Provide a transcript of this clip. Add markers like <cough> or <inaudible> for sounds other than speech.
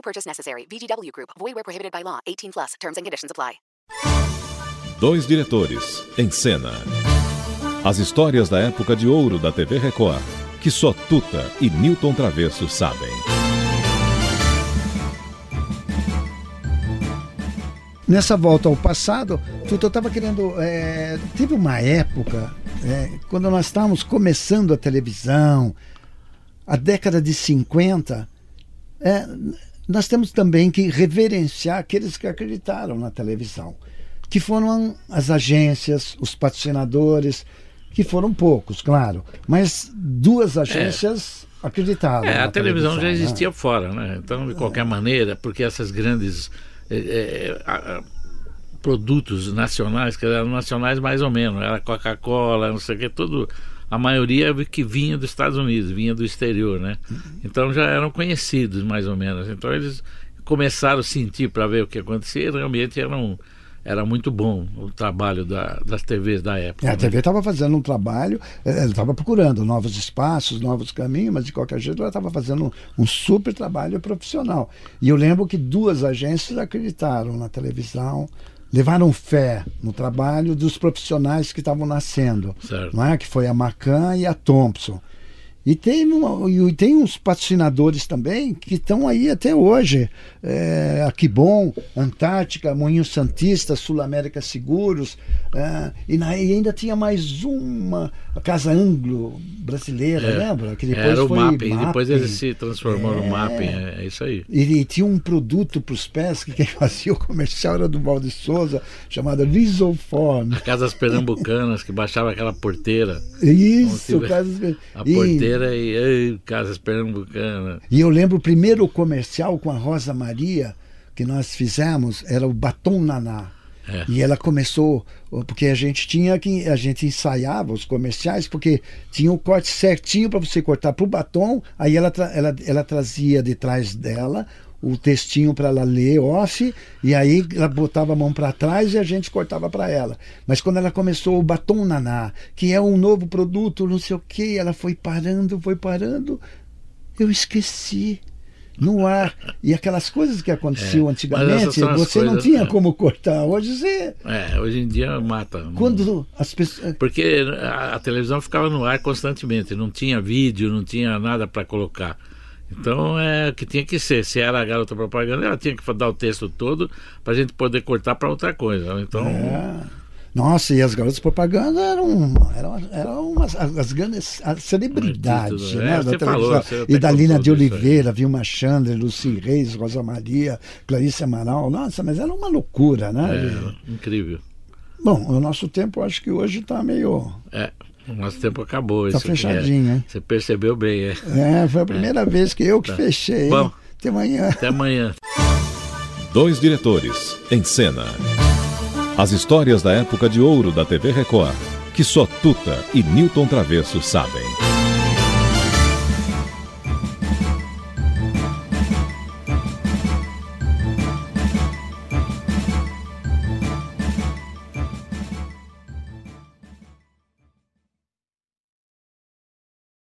No purchase necessary. VGW Group. Void where prohibited by law. 18 plus. Terms and conditions apply. Dois diretores em cena. As histórias da época de ouro da TV Record, que só Tuta e Newton Travesso sabem. Nessa volta ao passado, Tuta, eu estava querendo. é, teve uma época, é, quando nós estávamos começando a televisão, a década de 50, é, nós temos também que reverenciar aqueles que acreditaram na televisão, que foram as agências, os patrocinadores, que foram poucos, claro, mas duas agências acreditaram. É, a televisão já né? existia fora, né? Então, de qualquer maneira, porque essas grandes eh, a- a- produtos nacionais, que eram nacionais mais ou menos, era Coca-Cola, não sei o que, tudo, a maioria que vinha dos Estados Unidos, vinha do exterior, né? Então já eram conhecidos mais ou menos. Então eles começaram a sentir para ver o que acontecia, e realmente era, um, era muito bom o trabalho da- das TVs da época. É, a né? TV estava fazendo um trabalho, eh, ela estava procurando novos espaços, novos caminhos, mas de qualquer jeito ela estava fazendo um, um super trabalho profissional. E eu lembro que duas agências acreditaram na televisão, levaram fé no trabalho dos profissionais que estavam nascendo, Certo. não é? Que foi a Macan e a Thompson. E tem, e tem uns patrocinadores também que estão aí até hoje. É, a Kibon, Antártica, Moinho Santista, Sul América Seguros. é, e, na- e ainda tinha mais uma, a Casa Anglo brasileira, É, lembra? Que depois Era o foi mapping, depois Mapping. ele se transformou no mapping, é, é isso aí. E, e tinha um produto para os pés que quem <laughs> fazia o comercial era do Valde Souza, chamado Lisoform. Casas pernambucanas que baixava aquela porteira. Isso, Casas- A e- e, ei, casas pernambucanas. E eu lembro o primeiro comercial com a Rosa Maria que nós fizemos era o Batom Naná. É. E ela começou, porque a gente tinha que, a gente ensaiava os comerciais, porque tinha o corte certinho para você cortar para o batom, aí ela, ela, ela trazia de trás dela o textinho para ela ler off, e aí ela botava a mão para trás e a gente cortava para ela. Mas quando ela começou o batom naná, que é um novo produto, não sei o que, ela foi parando, foi parando, eu esqueci no ar. E aquelas coisas que aconteciam É, antigamente, você não coisas, tinha é. como cortar. Hoje você. É, hoje em dia mata. Quando as pessoas. Porque a, a televisão ficava no ar constantemente, não tinha vídeo, não tinha nada para colocar. Então é o que tinha que ser. Se era a garota propaganda, ela tinha que dar o texto todo para a gente poder cortar para outra coisa. Então, É. Nossa, e as garotas propaganda eram, eram, eram umas, as, grandes celebridades né, é, da falou, e da Lina de. Oliveira, Vilma Chandler, Luci Reis, Rosa Maria, Clarice Amaral. Nossa, mas era uma loucura, né? é incrível. Bom, o nosso tempo acho que hoje está meio. É, o nosso tempo acabou. Tá é. fechadinho, hein? Você percebeu bem, é. É, foi a primeira vez que eu que Tá. fechei. hein? Bom. Até amanhã. Até amanhã. Dois diretores em cena. As histórias da época de ouro da TV Record, que só Tuta e Newton Travesso sabem.